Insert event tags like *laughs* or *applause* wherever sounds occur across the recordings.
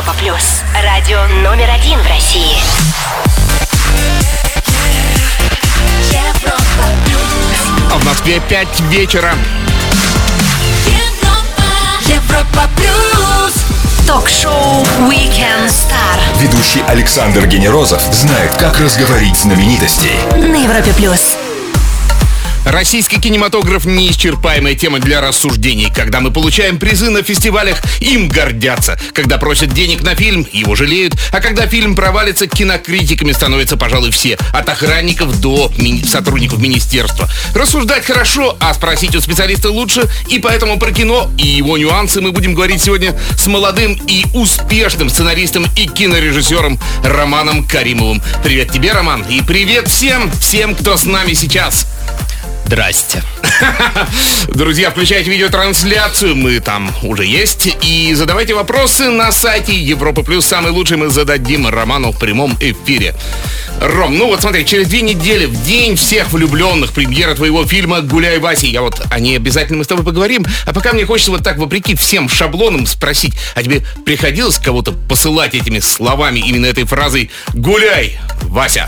Европа плюс. Радио номер один в России. Европа плюс. А в Москве 5 вечера. Европа плюс. Ток-шоу Weekend Star Ведущий Александр Генерозов знает, как разговорить знаменитостей. на Европе плюс. Российский кинематограф – неисчерпаемая тема для рассуждений. Когда мы получаем призы на фестивалях, им гордятся. Когда просят денег на фильм, его жалеют. А когда фильм провалится, кинокритиками становятся, пожалуй, все. От охранников до мини- сотрудников министерства. Рассуждать хорошо, а спросить у специалиста лучше. И поэтому про кино и его нюансы мы будем говорить сегодня с молодым и успешным сценаристом и кинорежиссером Романом Каримовым. Привет тебе, Роман, и привет всем, всем, кто с нами сейчас. Здрасте. Друзья, включайте видеотрансляцию, мы там уже есть. И задавайте вопросы на сайте Европа Плюс. Самый лучший мы зададим Роману в прямом эфире. Ром, ну вот смотри, через две недели, в день всех влюбленных, премьера твоего фильма «Гуляй, Вася». Я вот о ней обязательно мы с тобой поговорим. А пока мне хочется вот так, вопреки всем шаблонам, спросить, а тебе приходилось кого-то посылать этими словами, именно этой фразой «Гуляй, Вася»?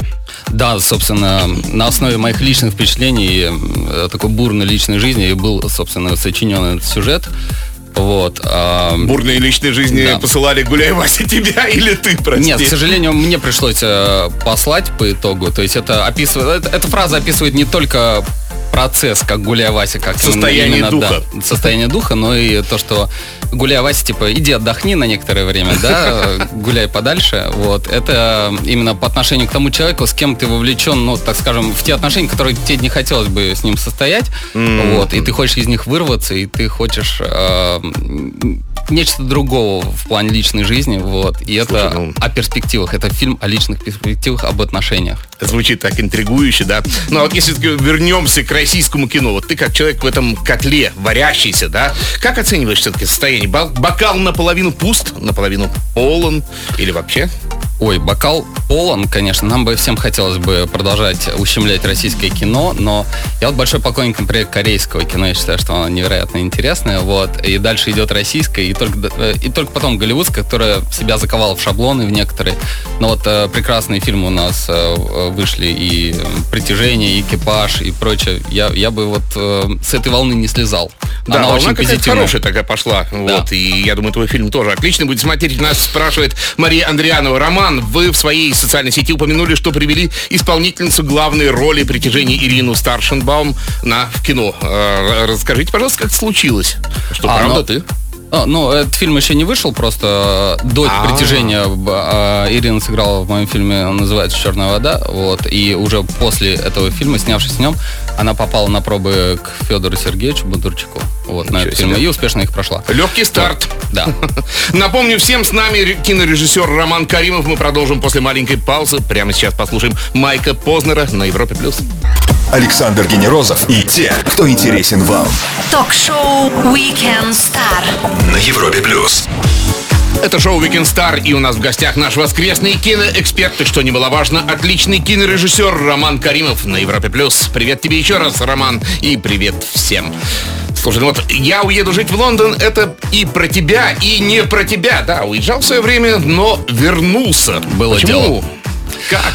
Да, собственно, на основе моих личных впечатлений, э, такой бурной личной жизни, и был, собственно, сочинен этот сюжет. Вот. а, Бурные личные жизни Да. посылали «Гуляй, Вася» тебя *laughs* или ты, прости? Нет, к сожалению, мне пришлось э, послать по итогу. То есть это описывает, это- эта фраза описывает не только процесс, как гуляя Вася, как Состояние именно, духа. да, состояние духа, но и то, что гуляя Вася, типа, иди отдохни на некоторое время, да, *laughs* гуляй подальше. Вот это именно по отношению к тому человеку, с кем ты вовлечен, ну, так скажем, в те отношения, которые тебе не хотелось бы с ним состоять. Вот, и ты хочешь из них вырваться, и ты хочешь э, нечто другого в плане личной жизни. Вот. И это Слушай, ну- о перспективах. Это фильм о личных перспективах, об отношениях. Звучит так интригующе, да? Ну а вот если вернемся к российскому кино, вот ты как человек в этом котле, варящийся, да? Как оцениваешь все-таки состояние? Ба- Бокал наполовину пуст, наполовину полон или вообще? Ой, бокал полон, конечно. Нам бы всем хотелось бы продолжать ущемлять российское кино, но я вот большой поклонник, например, корейского кино. Я считаю, что оно невероятно интересное. Вот. И дальше идет российское, и только, э, и только потом голливудское, которое себя заковало в шаблоны в некоторые. Но вот э, прекрасные фильмы у нас э, вышли, и «Притяжение», и «Экипаж», и прочее. Я, я бы вот э, с этой волны не слезал. Да, Она волна очень позитивная. хорошая такая пошла. Вот, и я думаю, твой фильм тоже отлично будет смотреть. Нас спрашивает Мария Андрианова. Роман, вы в своей социальной сети упомянули, что привели исполнительницу главной роли притяжения Ирину Старшенбаум на в кино. Э, Расскажите, пожалуйста, как это случилось? Что, А, правда ну, ты? А, ну, этот фильм еще не вышел, просто э, до А. притяжения а, Ирина сыграла в моем фильме, он называется «Черная вода», вот, и уже после этого фильма, снявшись в нем, она попала на пробы к Федору Сергеевичу Бондарчуку, вот, на Ничего этот фильм, и успешно их прошла. Легкий старт. Да. *laughs* Напомню всем, с нами ре- кинорежиссер Роман Каримов. Мы продолжим после маленькой паузы. Прямо сейчас послушаем Майка Познера на Европе+. плюс. Александр Генерозов и те, кто интересен вам. Ток-шоу Weekend Star. На Европе плюс. Это шоу Weekend Star, и у нас в гостях наш воскресный киноэксперт, и что немаловажно, отличный кинорежиссер Роман Каримов на Европе+. плюс. Привет тебе еще раз, Роман, и привет всем. Слушай, ну вот «Я уеду жить в Лондон» — это и про тебя, и не про тебя. Да, уезжал в свое время, но вернулся. Было Почему? дело. Как?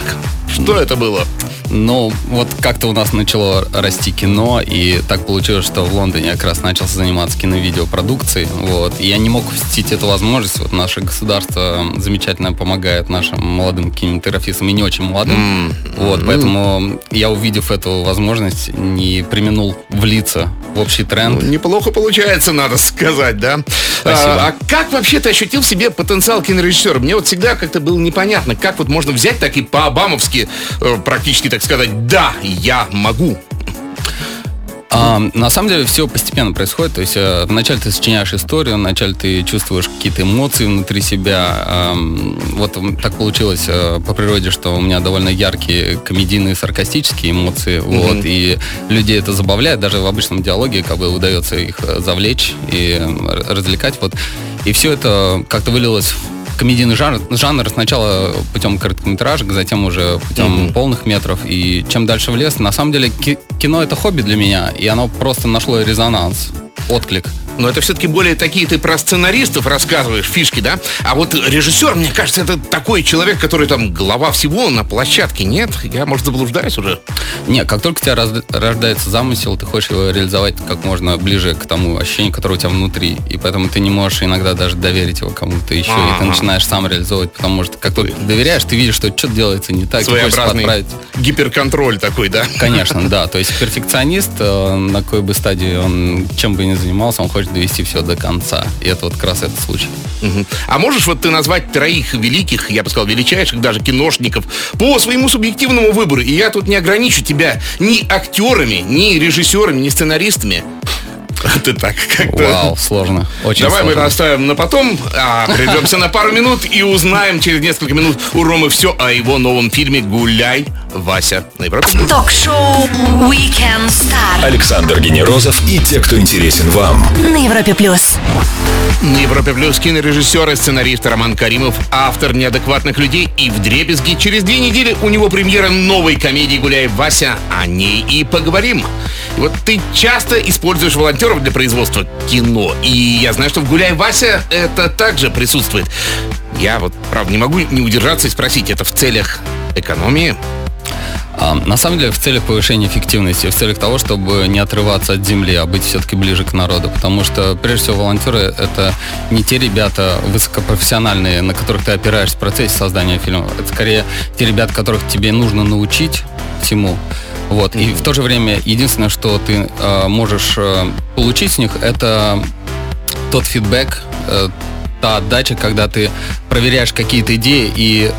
Что это было? Ну, вот как-то у нас начало расти кино, и так получилось, что в Лондоне я как раз начал заниматься киновидеопродукцией, вот, и я не мог упустить эту возможность, вот наше государство замечательно помогает нашим молодым кинематографистам и не очень молодым, вот, поэтому я, увидев эту возможность, не применул влиться в общий тренд. Ну, Неплохо получается, надо сказать, да? Спасибо. А, а как вообще ты ощутил в себе потенциал кинорежиссера? Мне вот всегда как-то было непонятно, как вот можно взять так и по-обамовски э, практически, так сказать, да, я могу. А, на самом деле все постепенно происходит. То есть э, вначале ты сочиняешь историю, вначале ты чувствуешь какие-то эмоции внутри себя. Ам, вот так получилось э, по природе, что у меня довольно яркие комедийные саркастические эмоции. Вот, и людей это забавляет. Даже в обычном диалоге как бы удается их э, завлечь и э, развлекать. Вот. И все это как-то вылилось комедийный жанр, жанр сначала путем короткометражек, затем уже путем полных метров. И чем дальше в лес, на самом деле ки- кино это хобби для меня, и оно просто нашло резонанс, отклик. Но это все-таки более такие ты про сценаристов рассказываешь, фишки, да? А вот режиссер, мне кажется, это такой человек, который там глава всего на площадке, нет? Я, может, заблуждаюсь уже? Не, как только у тебя раз- рождается замысел, ты хочешь его реализовать как можно ближе к тому ощущению, которое у тебя внутри. И поэтому ты не можешь иногда даже доверить его кому-то еще. И ты начинаешь сам реализовывать, потому что как только доверяешь, ты видишь, что что-то делается не так, Своеобразный подправить. гиперконтроль такой, да? Конечно, да. То есть перфекционист, э, на какой бы стадии он чем бы ни занимался, он хочет довести все до конца. И это вот как раз этот случай. Мгм. А можешь вот ты назвать троих великих, я бы сказал, величайших даже киношников по своему субъективному выбору? И я тут не ограничу тебя ни актерами, ни режиссерами, ни сценаристами. *laughs* Ты так как-то... Вау, сложно. Очень Давай мы сложно. оставим на потом, а прервемся на пару минут и узнаем через несколько минут у Ромы все о его новом фильме «Гуляй, Вася» на Европе. Ток-шоу Weekend Star Александр Генерозов и те, кто интересен вам. на Европе плюс. На Европе Плюс кинорежиссер и сценарист Роман Каримов, автор «Неадекватных людей» и «Вдребезги». Через две недели у него премьера новой комедии «Гуляй, Вася». О ней и поговорим. И вот ты часто используешь волонтеров для производства кино. И я знаю, что в «Гуляй, Вася» это также присутствует. Я вот, правда, не могу не удержаться и спросить, это в целях экономии? А, на самом деле, в целях повышения эффективности, в целях того, чтобы не отрываться от земли, а быть все-таки ближе к народу. Потому что, прежде всего, волонтеры — это не те ребята высокопрофессиональные, на которых ты опираешься в процессе создания фильма. Это скорее те ребята, которых тебе нужно научить всему. Вот. И в то же время единственное, что ты э, можешь э, получить с них, это тот фидбэк, э, та отдача, когда ты проверяешь какие-то идеи и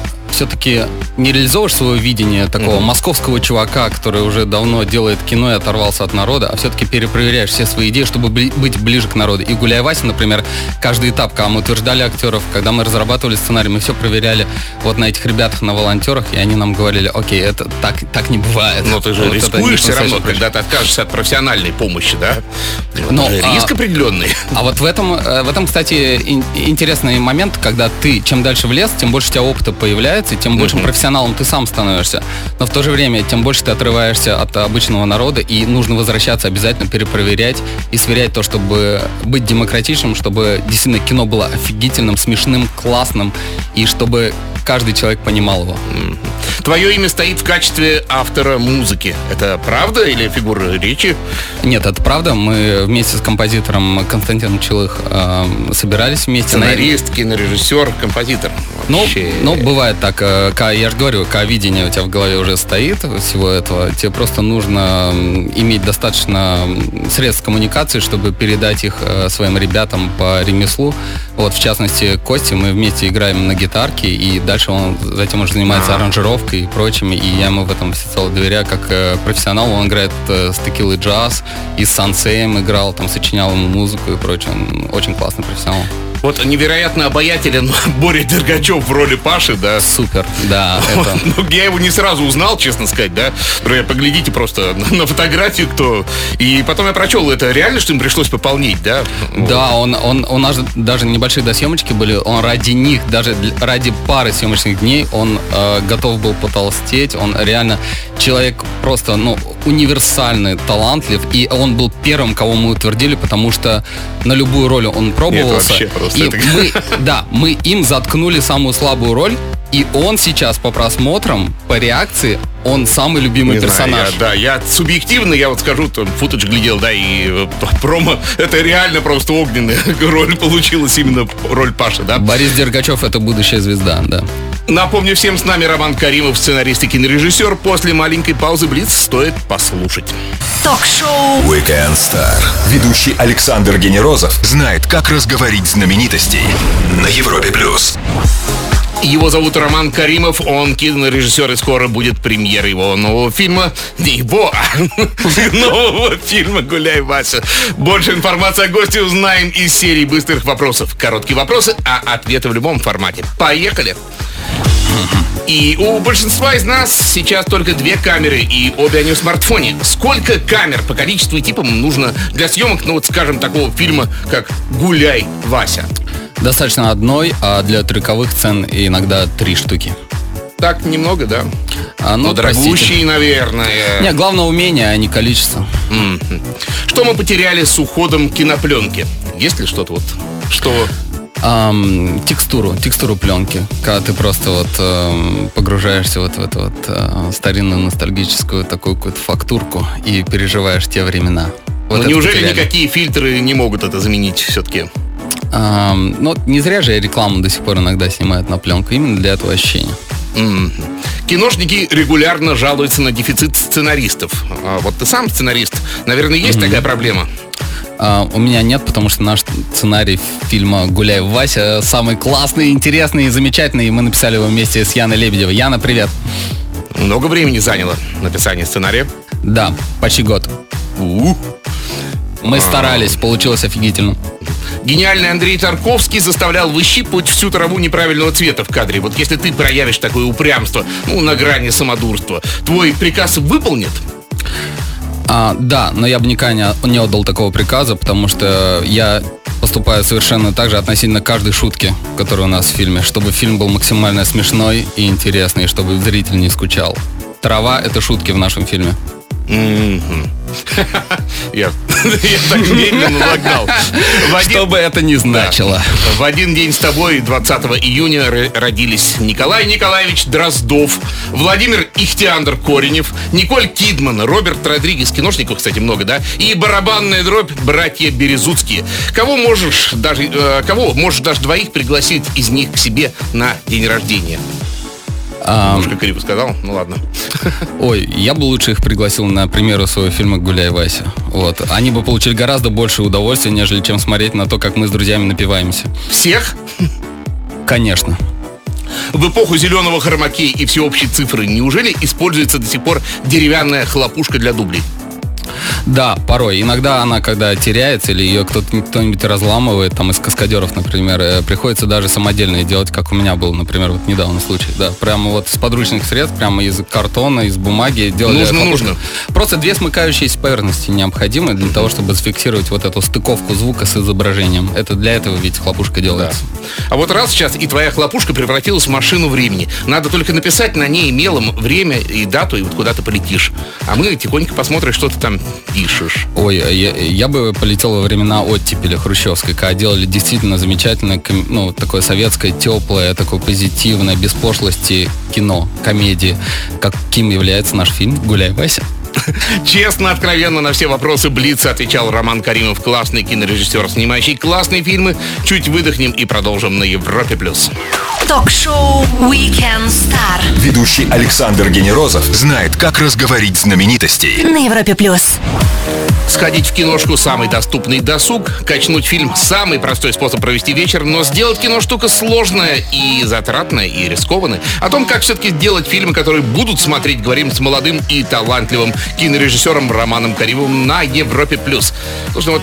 все-таки не реализовываешь свое видение такого московского чувака, который уже давно делает кино и оторвался от народа, а все-таки перепроверяешь все свои идеи, чтобы бли- быть ближе к народу. И «Гуляй, Вася», например, каждый этап, когда мы утверждали актеров, когда мы разрабатывали сценарий, мы все проверяли вот на этих ребятах, на волонтерах, и они нам говорили, окей, это так, так не бывает. Но ты же Вот рискуешь все равно, когда ты откажешься от профессиональной помощи, да? Но, Это же а- риск определенный. А вот в этом, э, в этом, кстати, ин- интересный момент, когда ты чем дальше в лес, тем больше у тебя опыта появляется, и тем большим профессионалом ты сам становишься. Но в то же время, тем больше ты отрываешься от обычного народа, и нужно возвращаться обязательно, перепроверять и сверять то, чтобы быть демократичным, чтобы действительно кино было офигительным, смешным, классным, и чтобы каждый человек понимал его. Твое имя стоит в качестве автора музыки. Это правда или фигура речи? Нет, это правда. Мы вместе с композитором Константином Чилых э, собирались вместе. на- Сценарист, кинорежиссер, композитор. Ну, Вообще. ну, бывает так, э, я же говорю, видение у тебя в голове уже стоит всего этого, тебе просто нужно иметь достаточно средств коммуникации, чтобы передать их э, своим ребятам по ремеслу. Вот, в частности, Кости, мы вместе играем на гитарке, и дальше он затем уже занимается аранжировкой и прочими, и я ему в этом всецело доверяю, как э, профессионал, он играет э, с текилой джаз, и с Сансеем играл, там, сочинял ему музыку и прочее, Он очень классный профессионал. Вот невероятно обаятелен *laughs* Боря Дергачев в роли Паши, да. Супер, да, *laughs* это... Ну, я его не сразу узнал, честно сказать, да. Например, поглядите просто на, фотографию, кто. И потом я прочел, это реально, что им пришлось пополнить, да? Да, он, он, у нас даже небольшие досъемочки были, он ради них, даже ради пары съемочных дней, он э, готов был потолстеть, он реально человек просто, ну, универсальный, талантлив, и он был первым, кого мы утвердили, потому что на любую роль он пробовался. вообще просто и мы, *laughs* да, мы им заткнули самую слабую роль, и он сейчас по просмотрам, по реакции, он самый любимый Не знаю, персонаж. я- да, я субъективно, я вот скажу, там, футаж глядел, да, и э, *laughs* промо, это реально просто огненная *laughs* роль получилась, именно роль Паши, да. Борис Дергачев это будущая звезда, да. Напомню всем, с нами Роман Каримов, сценарист и кинорежиссер. После маленькой паузы Блиц стоит послушать. Ток-шоу Weekend Star. Ведущий Александр Генерозов знает, как разговорить знаменитостей на Европе плюс. Его зовут Роман Каримов, он кинорежиссер, и скоро будет премьера его нового фильма. Не его, а *laughs* нового фильма «Гуляй, Вася». Больше информации о госте узнаем из серии быстрых вопросов. Короткие вопросы, а ответы в любом формате. Поехали! И у большинства из нас сейчас только две камеры, и обе они в смартфоне. Сколько камер по количеству и типам нужно для съемок, ну вот скажем, такого фильма, как «Гуляй, Вася»? Достаточно одной, а для трюковых цен иногда три штуки. Так немного, да? А, ну, Ну, простите. дорогущие, наверное. Не, главное умение, а не количество. Что мы потеряли с уходом кинопленки? Есть ли что-то вот, что Ам, текстуру, текстуру пленки, когда ты просто вот эм, погружаешься вот в эту вот э, старинную ностальгическую такую какую-то фактурку и переживаешь те времена. Вот Ну, неужели потеряли. никакие фильтры не могут это заменить все-таки? Ам, ну, не зря же рекламу до сих пор иногда снимают на пленку, именно для этого ощущения. Киношники регулярно жалуются на дефицит сценаристов. А вот ты сам сценарист. Наверное, есть такая проблема. А, у меня нет, потому что наш сценарий фильма «Гуляй, Вася» самый классный, интересный и замечательный, и мы написали его вместе с Яной Лебедевой. Яна, привет! Много времени заняло написание сценария. Да, почти год. У. Мы старались, получилось офигительно. Гениальный Андрей Тарковский заставлял выщипывать всю траву неправильного цвета в кадре. Вот если ты проявишь такое упрямство, ну, на грани самодурства, твой приказ выполнит? А, да, но я бы никогда не, не отдал такого приказа, потому что я поступаю совершенно так же относительно каждой шутки, которая у нас в фильме, чтобы фильм был максимально смешной и интересный, чтобы зритель не скучал. Трава — это шутки в нашем фильме. *laughs* Я, так медленно один- Что бы это ни значило. В один день с тобой, 20 июня, родились Николай Николаевич Дроздов, Владимир Ихтиандр Коренев, Николь Кидман, Роберт Родригес, киношников, кстати, много, да, и барабанная дробь братья Березуцкие. Кого можешь даже, э, кого можешь даже двоих пригласить из них к себе на день рождения? Немножко криво сказал, ну ладно. *laughs* Ой, я бы лучше их пригласил на премьеру своего фильма «Гуляй, Вася». Вот. Они бы получили гораздо больше удовольствия, нежели чем смотреть на то, как мы с друзьями напиваемся. Всех Конечно. в эпоху зеленого хромакей и всеобщей цифры неужели используется до сих пор деревянная хлопушка для дублей? Да, порой. Иногда она, когда теряется или ее кто-то, кто-нибудь разламывает, там из каскадеров, например, э, приходится даже самодельно делать, как у меня был, например, вот недавно случай. Да, прямо вот с подручных средств, прямо из картона, из бумаги делали. Нужно, хлопушку. нужно. Просто две смыкающиеся поверхности необходимы для того, чтобы зафиксировать вот эту стыковку звука с изображением. Это для этого ведь хлопушка делается. А вот раз сейчас и твоя хлопушка превратилась в машину времени. Надо только написать на ней мелом время и дату, и вот куда ты полетишь. А мы тихонько посмотрим, что ты там пишешь. Ой, а я, я бы полетел во времена оттепели хрущевской, когда делали действительно замечательное, ну, такое советское, теплое, такое позитивное, без пошлости кино, комедии, каким является наш фильм «Гуляй, Вася». Честно, откровенно на все вопросы Блица отвечал Роман Каримов, классный кинорежиссер, снимающий классные фильмы. Чуть выдохнем и продолжим на Европе+. плюс. Ток-шоу Weekend Star Ведущий Александр Генерозов знает, как разговорить знаменитостей. на Европе плюс. Сходить в киношку – самый доступный досуг. Качнуть фильм – самый простой способ провести вечер. Но сделать кино – штука сложная и затратная, и рискованная. О том, как все-таки сделать фильмы, которые будут смотреть, говорим с молодым и талантливым кинорежиссером Романом Каримовым на Европе+. плюс. Слушай, ну вот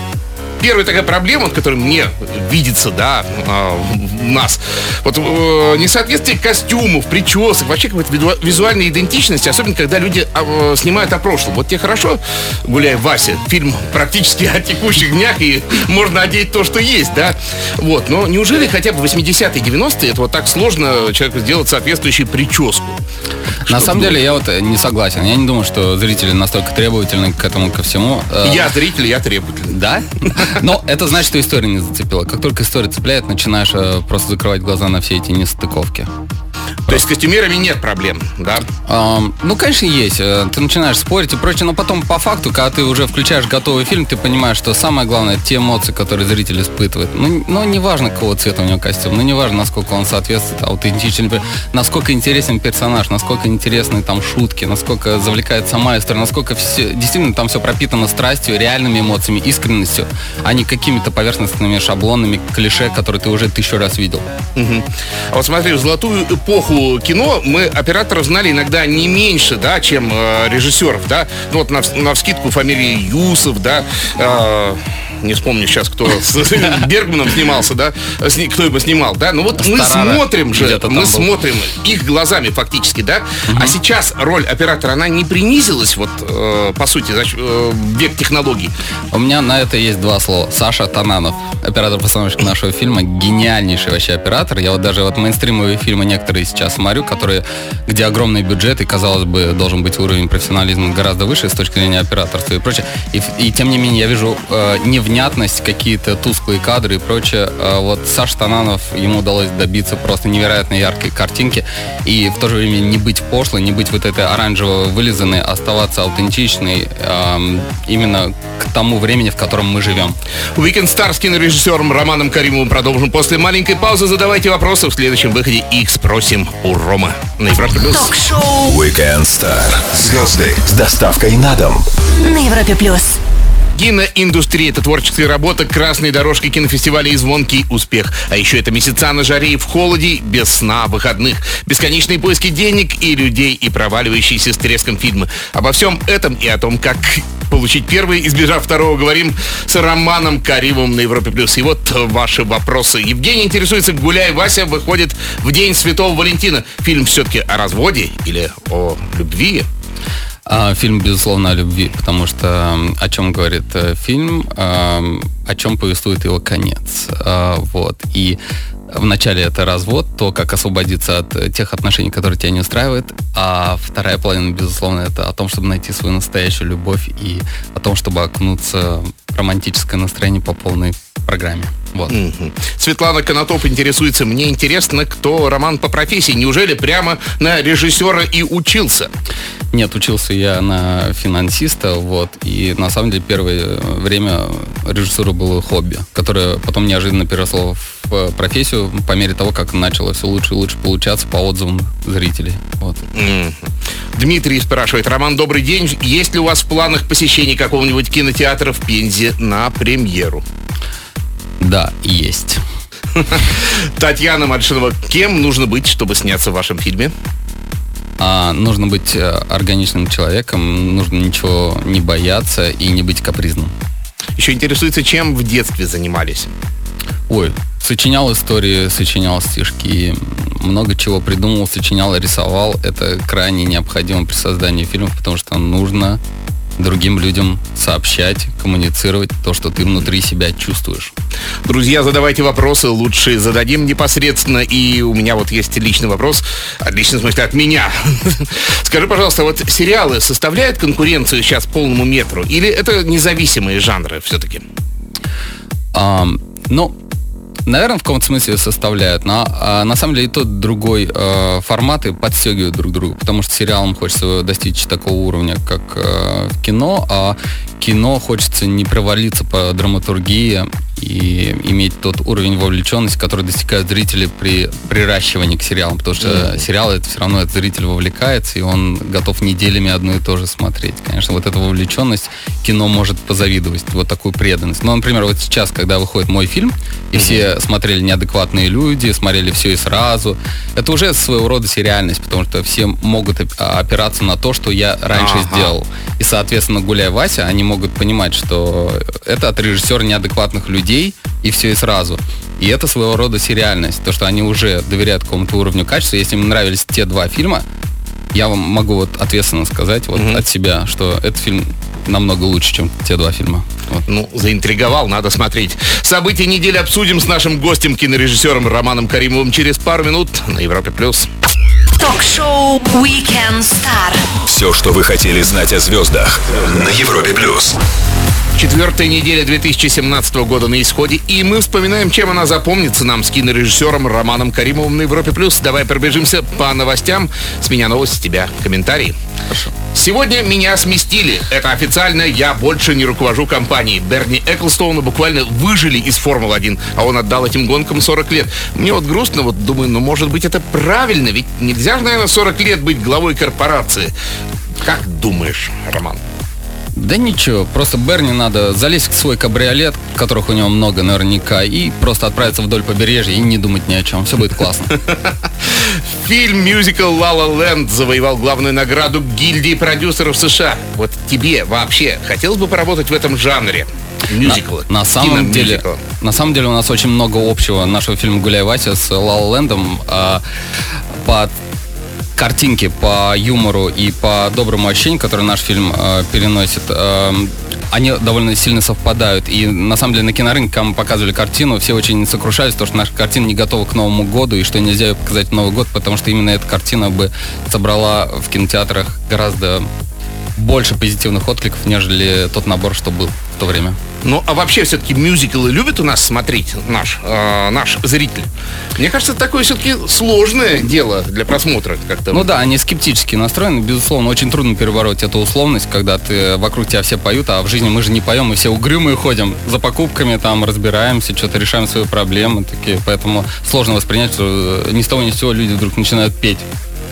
Первая такая проблема, которая мне видится, да, а, в нас, вот э, несоответствие костюмов, причесок, вообще какой-то визуальной идентичности, особенно когда люди а, э, снимают о прошлом. Вот тебе хорошо, гуляй, Вася, фильм практически о текущих днях, и можно одеть то, что есть, да? Вот, но неужели хотя бы 80-е, 90-е это вот так сложно человеку сделать соответствующую прическу? На самом ты деле я вот э, не согласен. Я не думаю, что зрители настолько требовательны к этому ко всему. Я зритель, я требовательный. Да? Но это значит, что история не зацепила. Как только история цепляет, начинаешь э, просто закрывать глаза на все эти нестыковки. То есть с костюмерами нет проблем, да? Ам, ну, конечно, есть. Э, Ты начинаешь спорить и прочее, но потом по факту, когда ты уже включаешь готовый фильм, ты понимаешь, что самое главное те эмоции, которые зритель испытывает. Ну, ну не важно, какого цвета у него костюм, ну не важно, насколько он соответствует аутентичен, насколько интересен персонаж, насколько интересны там шутки, насколько завлекает сама история, насколько все, действительно там все пропитано страстью, реальными эмоциями, искренностью, а не какими-то поверхностными шаблонами, клише, которые ты уже тысячу раз видел. Мгм. А вот смотри, в золотую эпоху кино мы операторов знали иногда не меньше, да, чем э, режиссеров, да. Ну вот на, на вскидку фамилии Юсов, да. э, не вспомню сейчас, кто с *laughs* Бергманом снимался, да, кто его снимал, да. Ну вот мы смотрим же, мы смотрим их глазами фактически, да. А сейчас роль оператора, она не принизилась, вот, э, по сути, э, век технологий. У меня на это есть два слова. Саша Тананов, оператор-постановщик нашего фильма, гениальнейший вообще оператор. Я вот даже вот мейнстримовые фильмы некоторые сейчас смотрю, которые, где огромный бюджет и, казалось бы, должен быть уровень профессионализма гораздо выше с точки зрения операторства и прочее. И, и тем не менее я вижу э, не в невнятность, какие-то тусклые кадры и прочее. А вот Саш Тананов, ему удалось добиться просто невероятно яркой картинки и в то же время не быть пошлой, не быть вот этой оранжево вылизанной, а оставаться аутентичной э, именно к тому времени, в котором мы живем. Weekend Star с кинорежиссером Романом Каримовым продолжим после маленькой паузы. Задавайте вопросы в следующем выходе и спросим у Рома на Европе Плюс. Ток-шоу Weekend Star. Звезды с доставкой на дом. на Европе плюс. Киноиндустрия – это творческая работа, красной дорожки кинофестиваля и звонкий успех. А еще это месяца на жаре и в холоде, без сна, выходных, бесконечные поиски денег и людей, и проваливающиеся с треском фильмы. Обо всем этом и о том, как получить первый, избежав второго, говорим с Романом Каримовым на Европе+. плюс. И вот ваши вопросы. Евгений интересуется, «Гуляй, Вася» выходит в День Святого Валентина. Фильм все-таки о разводе или о любви? А, фильм, безусловно, о любви, потому что о чем говорит э, фильм, о чем повествует его конец. А, Вот. И вначале это развод, то, как освободиться от э, тех отношений, которые тебя не устраивают, а вторая половина, безусловно, это о том, чтобы найти свою настоящую любовь и о том, чтобы окунуться в романтическое настроение по полной программе. Вот. Мгм. Светлана Конотоп интересуется. Мне интересно, кто Роман по профессии. Неужели прямо на режиссера и учился? Нет, учился я на финансиста, вот, и на самом деле первое время режиссура было хобби, которое потом неожиданно переросло в профессию по мере того, как начало все лучше и лучше получаться по отзывам зрителей. Вот. Дмитрий спрашивает. Роман, добрый день. Есть ли у вас в планах посещение какого-нибудь кинотеатра в Пензе на премьеру? Да, есть. *laughs* Татьяна Мальшинова. Кем нужно быть, чтобы сняться в вашем фильме? А, нужно быть э, органичным человеком, нужно ничего не бояться и не быть капризным. Еще интересуется, чем в детстве занимались? Ой, сочинял истории, сочинял стишки, много чего придумал, сочинял, рисовал. Это крайне необходимо при создании фильмов, потому что нужно другим людям сообщать, коммуницировать то, что ты внутри себя чувствуешь. Друзья, задавайте вопросы, лучше зададим непосредственно. И у меня вот есть личный вопрос, личный в смысле от меня. *laughs* Скажи, пожалуйста, вот сериалы составляют конкуренцию сейчас полному метру? Или это независимые жанры все-таки? Ам, ну, наверное, в каком-то смысле составляют. Но а, на самом деле и тот, другой э, форматы подстегивают друг друга, потому что сериалам хочется достичь такого уровня, как э, кино, а кино хочется не провалиться по драматургии и иметь тот уровень вовлеченности, который достигают зрители при приращивании к сериалам, потому что сериал это все равно этот зритель вовлекается, и он готов неделями одно и то же смотреть. Конечно, вот эта вовлеченность кино может позавидовать, вот такую преданность. Ну, например, вот сейчас, когда выходит мой фильм, и все смотрели неадекватные люди, смотрели все и сразу, это уже своего рода сериальность, потому что все могут оп- опираться на то, что я раньше Ага. сделал. И, соответственно, гуляя Вася, они могут понимать, что это от режиссера неадекватных людей, и все и сразу. И это своего рода сериальность, то, что они уже доверяют какому-то уровню качества. Если им нравились те два фильма, я вам могу вот ответственно сказать вот от себя, что этот фильм намного лучше, чем те два фильма. Вот. Ну, заинтриговал, надо смотреть. События недели обсудим с нашим гостем, кинорежиссером Романом Каримовым через пару минут на Европе+. плюс. Ток-шоу Weekend Star. Все, что вы хотели знать о звездах на Европе плюс. Четвертая неделя 2017 года на исходе, и мы вспоминаем, чем она запомнится нам с кинорежиссером Романом Каримовым на Европе+. плюс. Давай пробежимся по новостям. С меня новость, с тебя комментарии. Сегодня меня сместили. Это официально, я больше не руковожу компанией. Берни Эклстоуна буквально выжили из Формулы-1, а он отдал этим гонкам 40 лет. Мне вот грустно, вот думаю, ну может быть это правильно, ведь нельзя же, наверное, 40 лет быть главой корпорации. Как думаешь, Роман? Да ничего, просто Берни надо залезть в свой кабриолет, которых у него много наверняка, и просто отправиться вдоль побережья и не думать ни о чем. Все будет классно. *laughs* Фильм мюзикл «Ла Ла Ленд» завоевал главную награду гильдии продюсеров США. Вот тебе вообще хотелось бы поработать в этом жанре? Мюзикла. На самом деле, на самом деле у нас очень много общего нашего фильма «Гуляй, Вася» с «Ла Лэндом» а, по картинке, по юмору и по доброму ощущению, который наш фильм а, переносит. а, они довольно сильно совпадают. И на самом деле на кинорынке, когда мы показывали картину, все очень сокрушались, потому что наша картина не готова к Новому году, и что нельзя ее показать в Новый год, потому что именно эта картина бы собрала в кинотеатрах гораздо больше позитивных откликов, нежели тот набор, что был в то время. Ну, а вообще все-таки мюзиклы любит у нас смотреть наш, э, наш зритель? Мне кажется, это такое все-таки сложное дело для просмотра. Как-то. Ну да, они скептически настроены. Безусловно, очень трудно перебороть эту условность, когда ты вокруг тебя все поют, а в жизни мы же не поем, мы все угрюмые ходим за покупками, там разбираемся, что-то решаем свои проблемы. Такие, поэтому сложно воспринять, что ни с того ни с сего люди вдруг начинают петь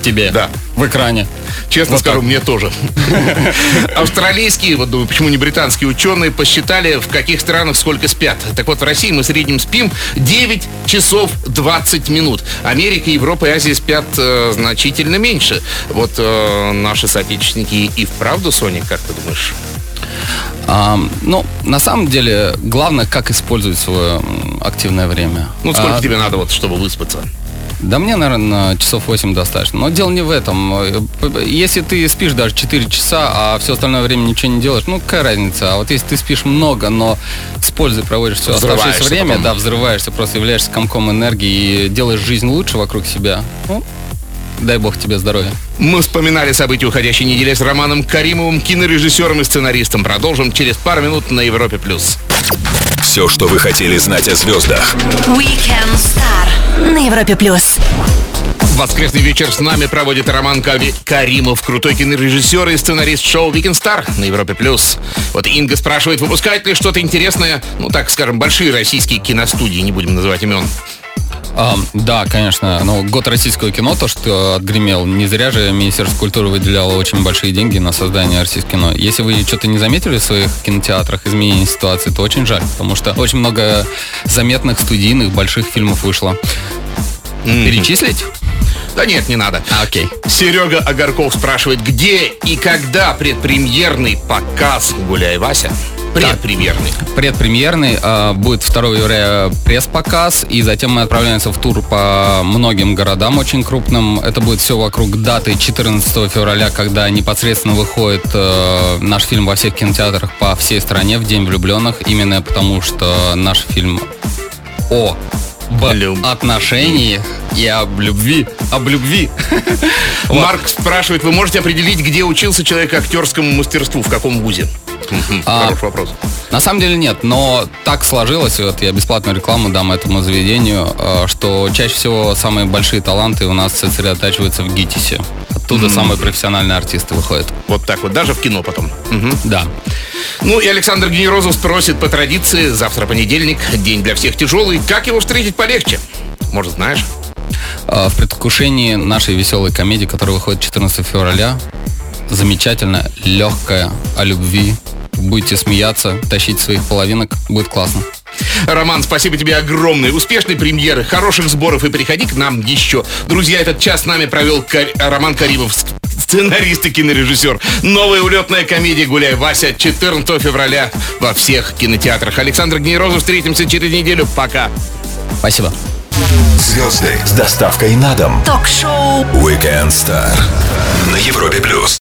тебе Да. в экране. Честно Вот скажу, так. мне тоже. *laughs* Австралийские, вот думаю, почему не британские ученые посчитали, в каких странах сколько спят. Так вот, в России мы в среднем спим 9 часов 20 минут. Америка, Европа и Азия спят э, значительно меньше. Вот э, наши соотечественники и вправду, Соня, как ты думаешь? А, ну, на самом деле, главное, как использовать свое активное время. Ну, сколько А, тебе надо, вот, чтобы выспаться? Да мне, наверное, часов 8 достаточно. Но дело не в этом. Если ты спишь даже 4 часа, а все остальное время ничего не делаешь, ну какая разница? А вот если ты спишь много, но с пользой проводишь все оставшееся время, потом. да, взрываешься, просто являешься комком энергии и делаешь жизнь лучше вокруг себя, ну, дай бог тебе здоровья. Мы вспоминали события уходящей недели с Романом Каримовым, кинорежиссером и сценаристом. Продолжим через пару минут на Европе+. плюс. Все, что вы хотели знать о звездах. Weekend Star на Европе плюс. Воскресный вечер с нами проводит Роман Кави- Каримов, крутой кинорежиссер и сценарист шоу Weekend Star на Европе+. плюс. Вот Инга спрашивает, выпускают ли что-то интересное, ну так скажем, большие российские киностудии, не будем называть имен. А, да, конечно. Ну, год российского кино, то, что отгремел, не зря же Министерство культуры выделяло очень большие деньги на создание российского кино. Если вы что-то не заметили в своих кинотеатрах, изменения ситуации, то очень жаль, потому что очень много заметных студийных больших фильмов вышло. Перечислить? Да нет, не надо. А, окей. Серега Огарков спрашивает, где и когда предпремьерный показ «Гуляй, Вася»? Предпремьерный. Предпремьерный э, будет 2 января пресс-показ, и затем мы отправляемся в тур по многим городам очень крупным. Это будет все вокруг даты 14 февраля, когда непосредственно выходит э, наш фильм во всех кинотеатрах по всей стране в День влюбленных, именно потому что наш фильм о об Люб- отношениях и об любви. Об любви. *laughs* Марк спрашивает, вы можете определить, где учился человек актерскому мастерству, в каком вузе? А, Хороший вопрос. На самом деле нет, но так сложилось, вот я бесплатную рекламу дам этому заведению, э, что чаще всего самые большие таланты у нас сосредотачиваются в ГИТИСе. Оттуда самые профессиональные артисты выходят. Вот так вот, даже в кино потом. Да. Ну и Александр Генерозов спросит по традиции, завтра понедельник, день для всех тяжелый, как его встретить полегче? Может, знаешь? Э, В предвкушении нашей веселой комедии, которая выходит 14 февраля, замечательная, легкая, о любви. Будете смеяться, тащить своих половинок, будет классно. Роман, спасибо тебе огромное. Успешной премьеры, хороших сборов и приходи к нам еще. Друзья, этот час с нами провел Кар- Роман Каримов, сценарист и кинорежиссер. Новая улетная комедия «Гуляй, Вася» 14 февраля во всех кинотеатрах. Александр Генерозов, встретимся через неделю. Пока. Спасибо. Звезды с доставкой на дом. Ток-шоу Weekend Star на Европе плюс.